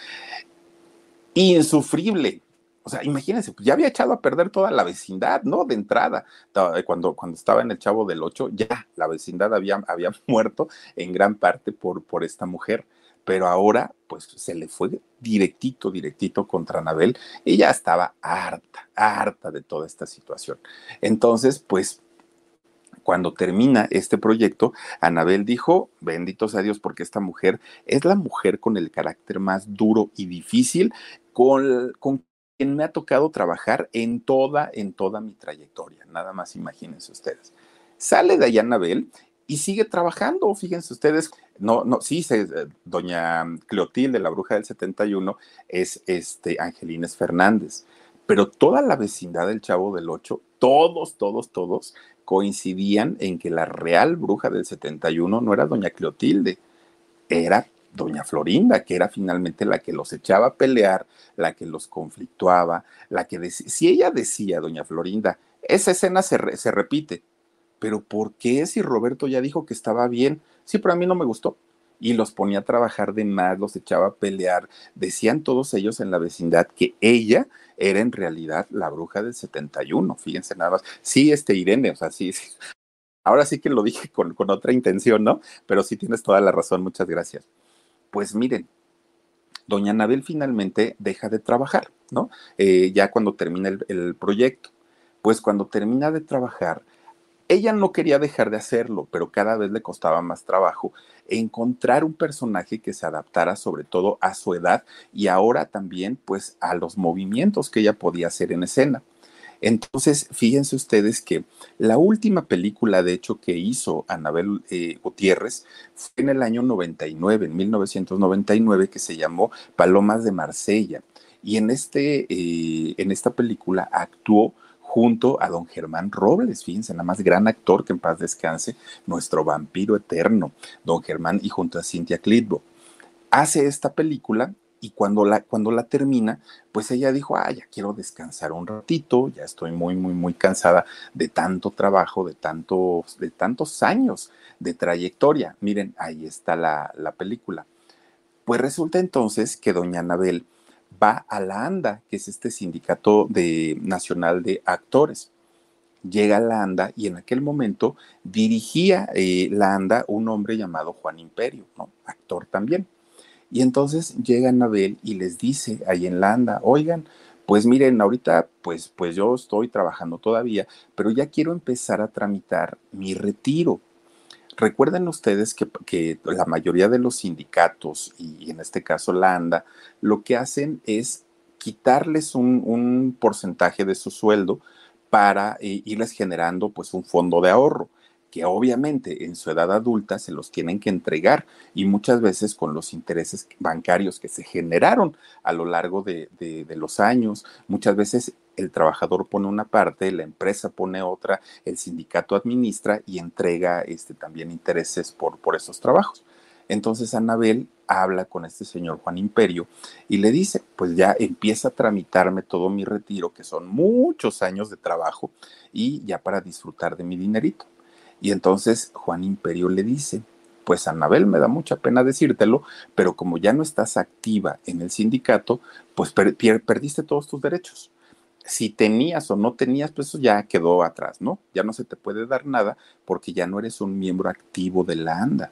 S1: insufrible. O sea, imagínense, pues ya había echado a perder toda la vecindad, ¿no? De entrada, eh, cuando, cuando estaba en el Chavo del Ocho, ya la vecindad había, había *laughs* muerto en gran parte por, por esta mujer pero ahora pues se le fue directito, directito contra Anabel ya estaba harta, harta de toda esta situación. Entonces, pues cuando termina este proyecto, Anabel dijo, benditos a Dios porque esta mujer es la mujer con el carácter más duro y difícil, con, con me ha tocado trabajar en toda, en toda mi trayectoria. Nada más imagínense ustedes. Sale de Anabel y sigue trabajando, fíjense ustedes. No, no, sí, eh, doña Cleotilde, la bruja del 71, es este Angelines Fernández. Pero toda la vecindad del Chavo del 8, todos, todos, todos coincidían en que la real bruja del 71 no era doña Cleotilde, era doña Florinda, que era finalmente la que los echaba a pelear, la que los conflictuaba, la que decía, si ella decía, doña Florinda, esa escena se, se repite, pero ¿por qué si Roberto ya dijo que estaba bien? Sí, pero a mí no me gustó. Y los ponía a trabajar de más, los echaba a pelear. Decían todos ellos en la vecindad que ella era en realidad la bruja del 71. Fíjense nada más. Sí, este Irene, o sea, sí. Ahora sí que lo dije con, con otra intención, ¿no? Pero sí tienes toda la razón. Muchas gracias. Pues miren, doña Anabel finalmente deja de trabajar, ¿no? Eh, ya cuando termina el, proyecto. Pues cuando termina de trabajar, ella no quería dejar de hacerlo, pero cada vez le costaba más trabajo encontrar un personaje que se adaptara sobre todo a su edad y ahora también pues a los movimientos que ella podía hacer en escena. Entonces, fíjense ustedes que la última película, de hecho, que hizo Anabel eh, Gutiérrez fue en el año 99, en 1999, que se llamó Palomas de Marsella. Y en, este, eh, en esta película actuó junto a don Germán Robles, fíjense, nada más gran actor que en paz descanse, nuestro vampiro eterno, don Germán, y junto a Cintia Clitbo. Hace esta película y cuando la, cuando la termina, pues ella dijo, ah, ya quiero descansar un ratito, ya estoy muy, muy, muy cansada de tanto trabajo, de tantos, de tantos años de trayectoria. Miren, ahí está la, la película. Pues resulta entonces que doña Anabel va a la ANDA, que es este sindicato de, nacional de actores. Llega a la ANDA y en aquel momento dirigía eh, la ANDA un hombre llamado Juan Imperio, ¿no? actor también. Y entonces llega Anabel y les dice ahí en Landa, oigan, pues miren, ahorita pues, pues yo estoy trabajando todavía, pero ya quiero empezar a tramitar mi retiro. Recuerden ustedes que, que, la mayoría de los sindicatos, y en este caso la ANDA, lo que hacen es quitarles un, un porcentaje de su sueldo para eh, irles generando pues un fondo de ahorro que obviamente en su edad adulta se los tienen que entregar y muchas veces con los intereses bancarios que se generaron a lo largo de, los años, muchas veces el trabajador pone una parte, la empresa pone otra, el sindicato administra y entrega este, también intereses por, por esos trabajos. Entonces Anabel habla con este señor Juan Imperio y le dice, pues ya empieza a tramitarme todo mi retiro, que son muchos años de trabajo, y ya para disfrutar de mi dinerito. Y entonces Juan Imperio le dice, pues Anabel, me da mucha pena decírtelo, pero como ya no estás activa en el sindicato, pues perdiste todos tus derechos. Si tenías o no tenías, pues eso ya quedó atrás, ¿no? Ya no se te puede dar nada porque ya no eres un miembro activo de la ANDA.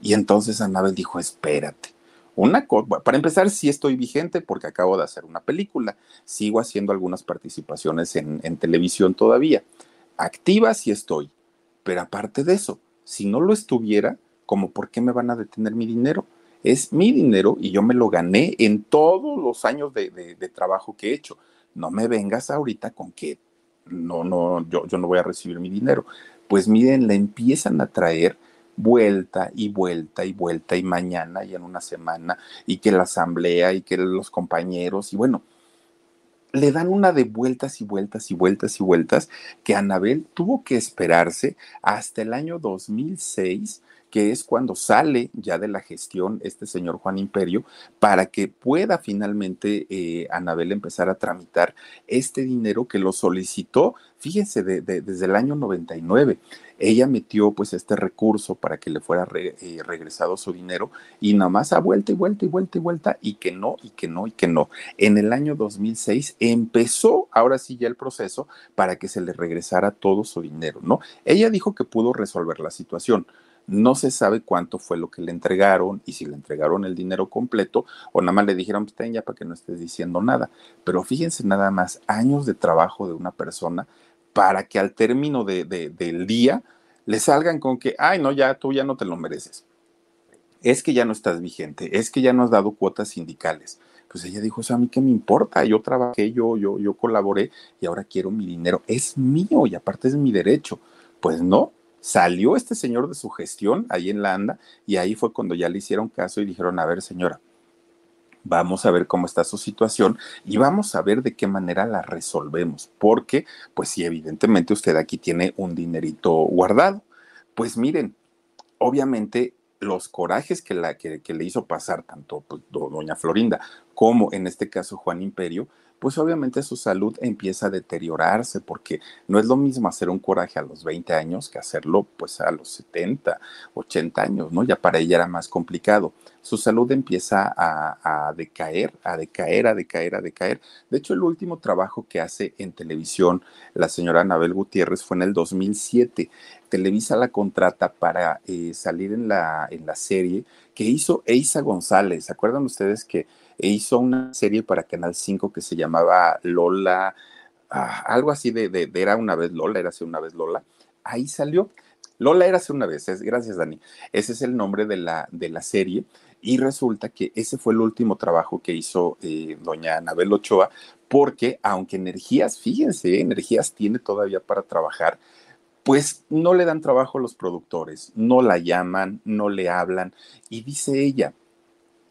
S1: Y entonces Anabel dijo, espérate. Una para empezar, sí estoy vigente porque acabo de hacer una película. Sigo haciendo algunas participaciones en, televisión todavía. Activa sí estoy. Pero aparte de eso, si no lo estuviera, ¿cómo por qué me van a detener mi dinero? Es mi dinero y yo me lo gané en todos los años de, de, trabajo que he hecho. No me vengas ahorita con que no, no, yo, yo no voy a recibir mi dinero. Pues miren, le empiezan a traer vuelta y vuelta y vuelta y mañana y en una semana y que la asamblea y que los compañeros y bueno, le dan una de vueltas y vueltas y vueltas y vueltas que Anabel tuvo que esperarse hasta el año 2006 que es cuando sale ya de la gestión este señor Juan Imperio, para que pueda finalmente eh, Anabel empezar a tramitar este dinero que lo solicitó, fíjense, desde el año 99 ella metió pues este recurso para que le fuera eh, regresado su dinero y nada más a vuelta y vuelta y vuelta y vuelta y que no, y que no, y que no. En el año 2006 empezó ahora sí ya el proceso para que se le regresara todo su dinero, ¿no? Ella dijo que pudo resolver la situación. No se sabe cuánto fue lo que le entregaron y si le entregaron el dinero completo o nada más le dijeron, pues ten ya para que no estés diciendo nada. Pero fíjense nada más, años de trabajo de una persona para que al término de, del día le salgan con que, ay, no, ya tú ya no te lo mereces. Es que ya no estás vigente, es que ya no has dado cuotas sindicales. Pues ella dijo, o sea, a mí qué me importa, yo trabajé, yo, yo, yo colaboré y ahora quiero mi dinero, es mío y aparte es mi derecho. Pues no, salió este señor de su gestión ahí en la ANDA y ahí fue cuando ya le hicieron caso y dijeron, a ver señora, vamos a ver cómo está su situación y vamos a ver de qué manera la resolvemos, porque pues sí, evidentemente usted aquí tiene un dinerito guardado. Pues miren, obviamente los corajes que, la, que, le hizo pasar tanto pues, doña Florinda como en este caso Juan Imperio, pues obviamente su salud empieza a deteriorarse porque no es lo mismo hacer un coraje a los 20 años que hacerlo pues a los 70, 80 años, ¿no? Ya para ella era más complicado. Su salud empieza a, a decaer, a decaer, a decaer, a decaer. De hecho, el último trabajo que hace en televisión la señora Anabel Gutiérrez fue en el 2007. Televisa la contrata para eh, salir en la, en la serie que hizo Eisa González. ¿Se acuerdan ustedes que e hizo una serie para Canal 5 que se llamaba Lola, ah, algo así de, de, era una vez Lola, era una vez Lola. Ahí salió. Lola era una vez, gracias Dani. Ese es el nombre de la, de la serie. Y resulta que ese fue el último trabajo que hizo eh, doña Anabel Ochoa, porque aunque energías, fíjense, energías tiene todavía para trabajar, pues no le dan trabajo a los productores, no la llaman, no le hablan. Y dice ella,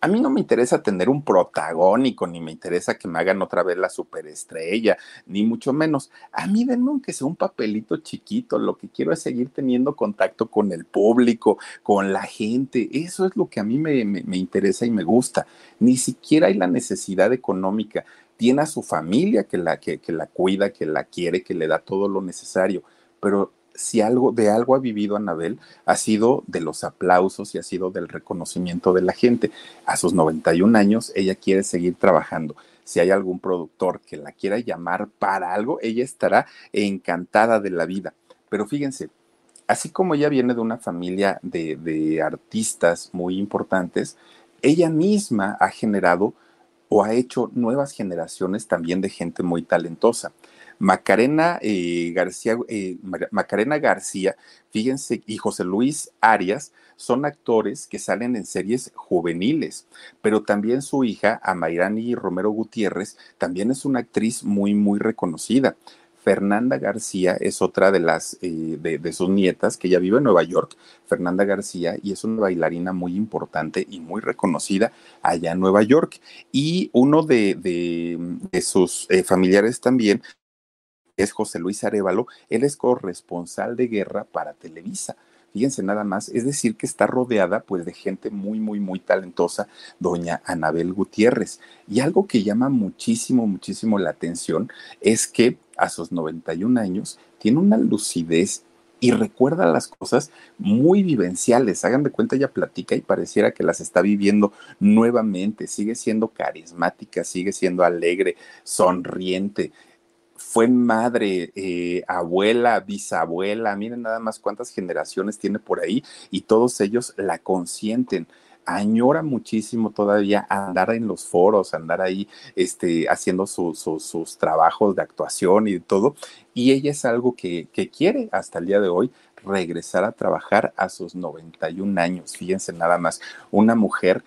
S1: a mí no me interesa tener un protagónico, ni me interesa que me hagan otra vez la superestrella, ni mucho menos. A mí denme aunque sea un papelito chiquito, lo que quiero es seguir teniendo contacto con el público, con la gente. Eso es lo que a mí me, me interesa y me gusta. Ni siquiera hay la necesidad económica. Tiene a su familia que la, que, que la cuida, que la quiere, que le da todo lo necesario. Pero si algo de algo ha vivido Anabel, ha sido de los aplausos y ha sido del reconocimiento de la gente. A sus 91 años, ella quiere seguir trabajando. Si hay algún productor que la quiera llamar para algo, ella estará encantada de la vida. Pero fíjense, así como ella viene de una familia de, de artistas muy importantes, ella misma ha generado o ha hecho nuevas generaciones también de gente muy talentosa. Macarena, eh, García, eh, Macarena García, fíjense, y José Luis Arias son actores que salen en series juveniles, pero también su hija, Amairani Romero Gutiérrez, también es una actriz muy, muy reconocida. Fernanda García es otra de las eh, de, sus nietas que ya vive en Nueva York, Fernanda García, y es una bailarina muy importante y muy reconocida allá en Nueva York. Y uno de, de sus familiares también es José Luis Arevalo, él es corresponsal de guerra para Televisa. Fíjense nada más, es decir, que está rodeada pues de gente muy, muy, muy talentosa, doña Anabel Gutiérrez. Y algo que llama muchísimo, muchísimo la atención es que a sus 91 años tiene una lucidez y recuerda las cosas muy vivenciales. Hagan de cuenta, ella platica y pareciera que las está viviendo nuevamente. Sigue siendo carismática, sigue siendo alegre, sonriente fue madre, eh, abuela, bisabuela, miren nada más cuántas generaciones tiene por ahí y todos ellos la consienten añora muchísimo todavía andar en los foros, andar ahí este, haciendo sus trabajos de actuación y todo. Y ella es algo que, que, quiere hasta el día de hoy regresar a trabajar a sus 91 años. Fíjense nada más, una mujer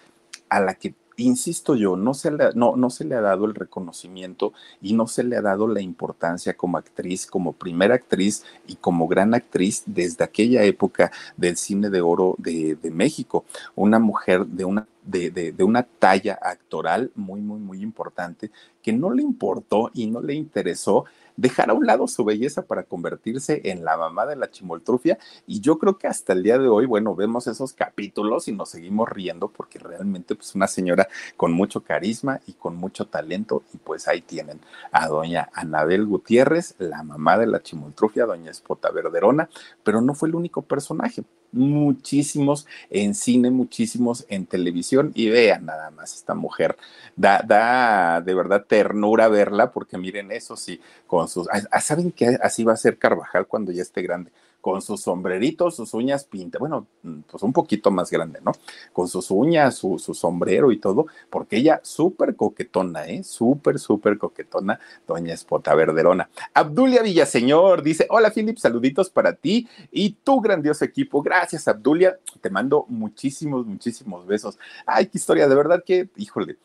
S1: a la que insisto yo, no se, le, no, no se le ha dado el reconocimiento y no se le ha dado la importancia como actriz, como primera actriz y como gran actriz desde aquella época del cine de oro de, de México. Una mujer de una de, de, de, una talla actoral muy, muy, muy importante, que no le importó y no le interesó dejar a un lado su belleza para convertirse en la mamá de la chimoltrufia. Y yo creo que hasta el día de hoy, bueno, vemos esos capítulos y nos seguimos riendo porque realmente pues una señora con mucho carisma y con mucho talento. Y pues ahí tienen a doña Anabel Gutiérrez, la mamá de la chimoltrufia, doña Espota Verderona, pero no fue el único personaje muchísimos en cine, muchísimos en televisión y vean nada más esta mujer. Da, da de verdad ternura verla porque miren eso sí, con sus... Ah, ah, ¿Saben que así va a ser Carvajal cuando ya esté grande? Con sus sombreritos, sus uñas pintadas, bueno, pues un poquito más grande, ¿no? Con sus uñas, su, sombrero y todo, porque ella súper coquetona, ¿eh? Súper, súper coquetona, doña Espota Verderona. Abdulia Villaseñor dice, hola Philip, saluditos para ti y tu grandioso equipo. Gracias, Abdulia. Te mando muchísimos, muchísimos besos. Ay, qué historia, de verdad que, híjole.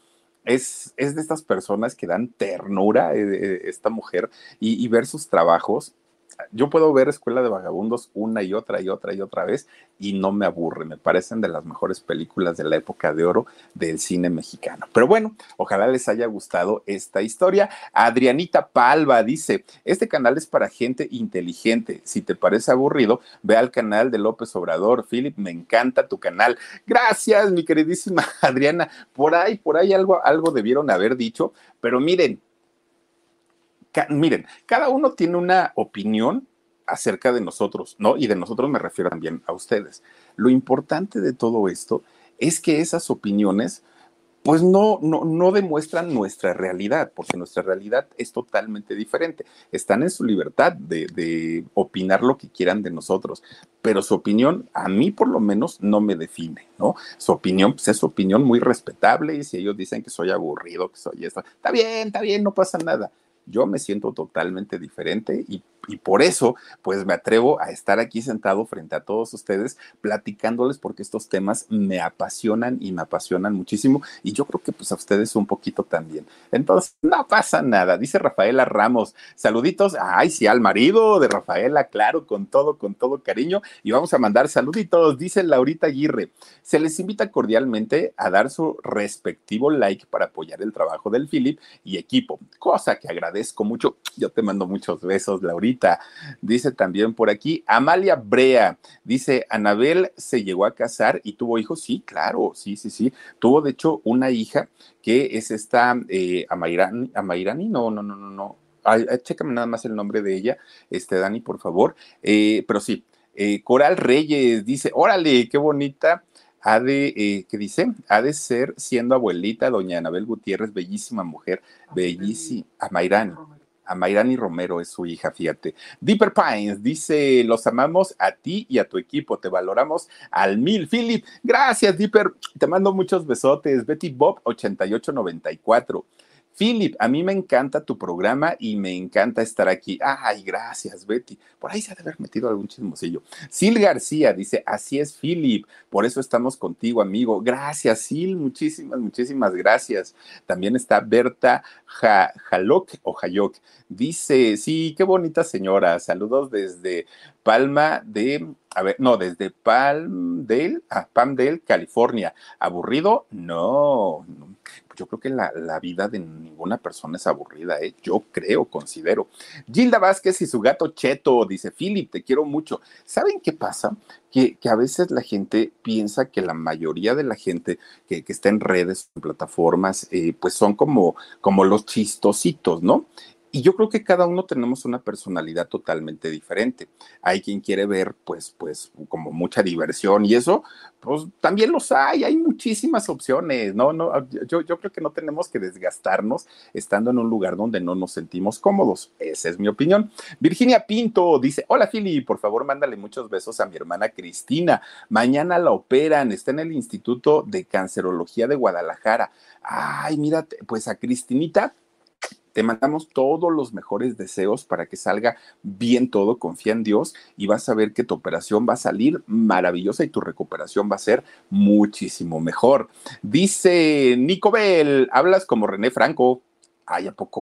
S1: Es, es, de estas personas que dan ternura, eh, eh, esta mujer, y, ver sus trabajos yo puedo ver Escuela de Vagabundos una y otra y otra y otra vez y no me aburre, me parecen de las mejores películas de la época de oro del cine mexicano. Pero bueno, ojalá les haya gustado esta historia. Adrianita Palva dice, este canal es para gente inteligente, si te parece aburrido, ve al canal de López Obrador. Philip, me encanta tu canal. Gracias, mi queridísima *laughs* Adriana. Por ahí, por ahí algo, algo debieron haber dicho, pero miren, miren, cada uno tiene una opinión acerca de nosotros, ¿no? Y de nosotros me refiero también a ustedes. Lo importante de todo esto es que esas opiniones, pues no, no, no demuestran nuestra realidad, porque nuestra realidad es totalmente diferente. Están en su libertad de, de, opinar lo que quieran de nosotros, pero su opinión, a mí por lo menos, no me define, ¿no? Su opinión, pues es su opinión muy respetable y si ellos dicen que soy aburrido, que soy esto, está bien, está bien, no pasa nada yo me siento totalmente diferente y por eso, pues me atrevo a estar aquí sentado frente a todos ustedes platicándoles porque estos temas me apasionan y me apasionan muchísimo y yo creo que pues a ustedes un poquito también. Entonces, no pasa nada, dice Rafaela Ramos. Saluditos, ay, sí, al marido de Rafaela, claro, con todo, con todo cariño y vamos a mandar saluditos, dice Laurita Aguirre. Se les invita cordialmente a dar su respectivo like para apoyar el trabajo del Philip y equipo, cosa que agradezco mucho. Yo te mando muchos besos, Laurita Dice también por aquí, Amalia Brea, dice, Anabel se llegó a casar y tuvo hijos. Sí, claro, sí, sí, sí. Tuvo de hecho una hija que es esta eh, Amairani, Amairani, no, no, no, no, no. Ay, chécame nada más el nombre de ella, este Dani, por favor. Eh, pero sí, eh, Coral Reyes dice, órale, qué bonita ha de, eh, ¿qué dice? Ha de ser siendo abuelita, doña Anabel Gutiérrez, bellísima mujer, bellísima, Amairani. A Mayrani Romero es su hija, fíjate. Deeper Pines dice: Los amamos a ti y a tu equipo, te valoramos al mil. Philip, gracias, Deeper. Te mando muchos besotes. Betty Bob 8894. Philip, a mí me encanta tu programa y me encanta estar aquí. Ay, gracias, Betty. Por ahí se ha de haber metido algún chismosillo. Sil García dice, así es, Philip. Por eso estamos contigo, amigo. Gracias, Sil. Muchísimas, muchísimas gracias. También está Berta Jalok o Hayok. Dice, sí, qué bonita señora. Saludos desde Palma de, a ver, no, desde Palmdale, ah, Palmdale, California. ¿Aburrido? No, no yo creo que la, la vida de ninguna persona es aburrida, ¿eh? yo creo, considero. Gilda Vázquez y su gato Cheto, dice, Philip, te quiero mucho. ¿Saben qué pasa? Que, que, a veces la gente piensa que la mayoría de la gente que, que está en redes, en plataformas, eh, pues son como, como los chistositos, ¿no? Y yo creo que cada uno tenemos una personalidad totalmente diferente. Hay quien quiere ver, pues, pues, como mucha diversión y eso, pues también los hay, hay muchísimas opciones, ¿no? no yo, yo creo que no tenemos que desgastarnos estando en un lugar donde no nos sentimos cómodos. Esa es mi opinión. Virginia Pinto dice, hola Fili, por favor mándale muchos besos a mi hermana Cristina. Mañana la operan, está en el Instituto de Cancerología de Guadalajara. Ay, mírate, pues a Cristinita te mandamos todos los mejores deseos para que salga bien todo, confía en Dios y vas a ver que tu operación va a salir maravillosa y tu recuperación va a ser muchísimo mejor. Dice Nico Bell, hablas como René Franco. Ay, ¿a poco?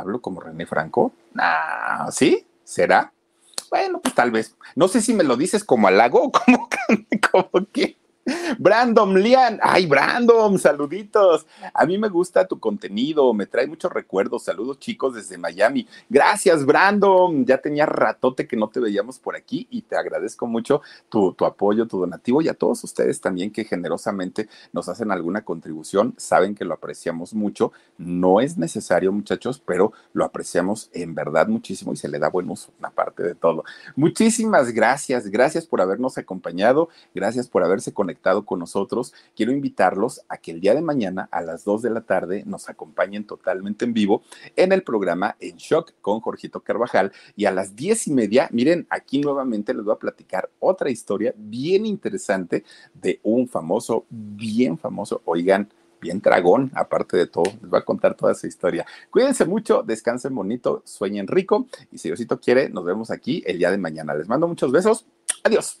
S1: ¿Hablo como René Franco? Ah, ¿sí? ¿Será? Bueno, pues tal vez. No sé si me lo dices como halago o como, *laughs* como que. Brandon Lian, ay Brandon, saluditos. A mí me gusta tu contenido, me trae muchos recuerdos. Saludos chicos desde Miami. Gracias Brandon, ya tenía ratote que no te veíamos por aquí y te agradezco mucho tu, apoyo, tu donativo y a todos ustedes también que generosamente nos hacen alguna contribución. Saben que lo apreciamos mucho. No es necesario muchachos, pero lo apreciamos en verdad muchísimo y se le da buen uso, una parte de todo. Muchísimas gracias, gracias por habernos acompañado, gracias por haberse conectado con nosotros, quiero invitarlos a que el día de mañana a las 2 de la tarde nos acompañen totalmente en vivo en el programa En Shock con Jorgito Carvajal y a las 10 y media, miren, aquí nuevamente les voy a platicar otra historia bien interesante de un famoso, bien famoso, oigan, bien dragón, aparte de todo. Les voy a contar toda esa historia. Cuídense mucho, descansen bonito, sueñen rico y si Diosito quiere, nos vemos aquí el día de mañana. Les mando muchos besos. Adiós.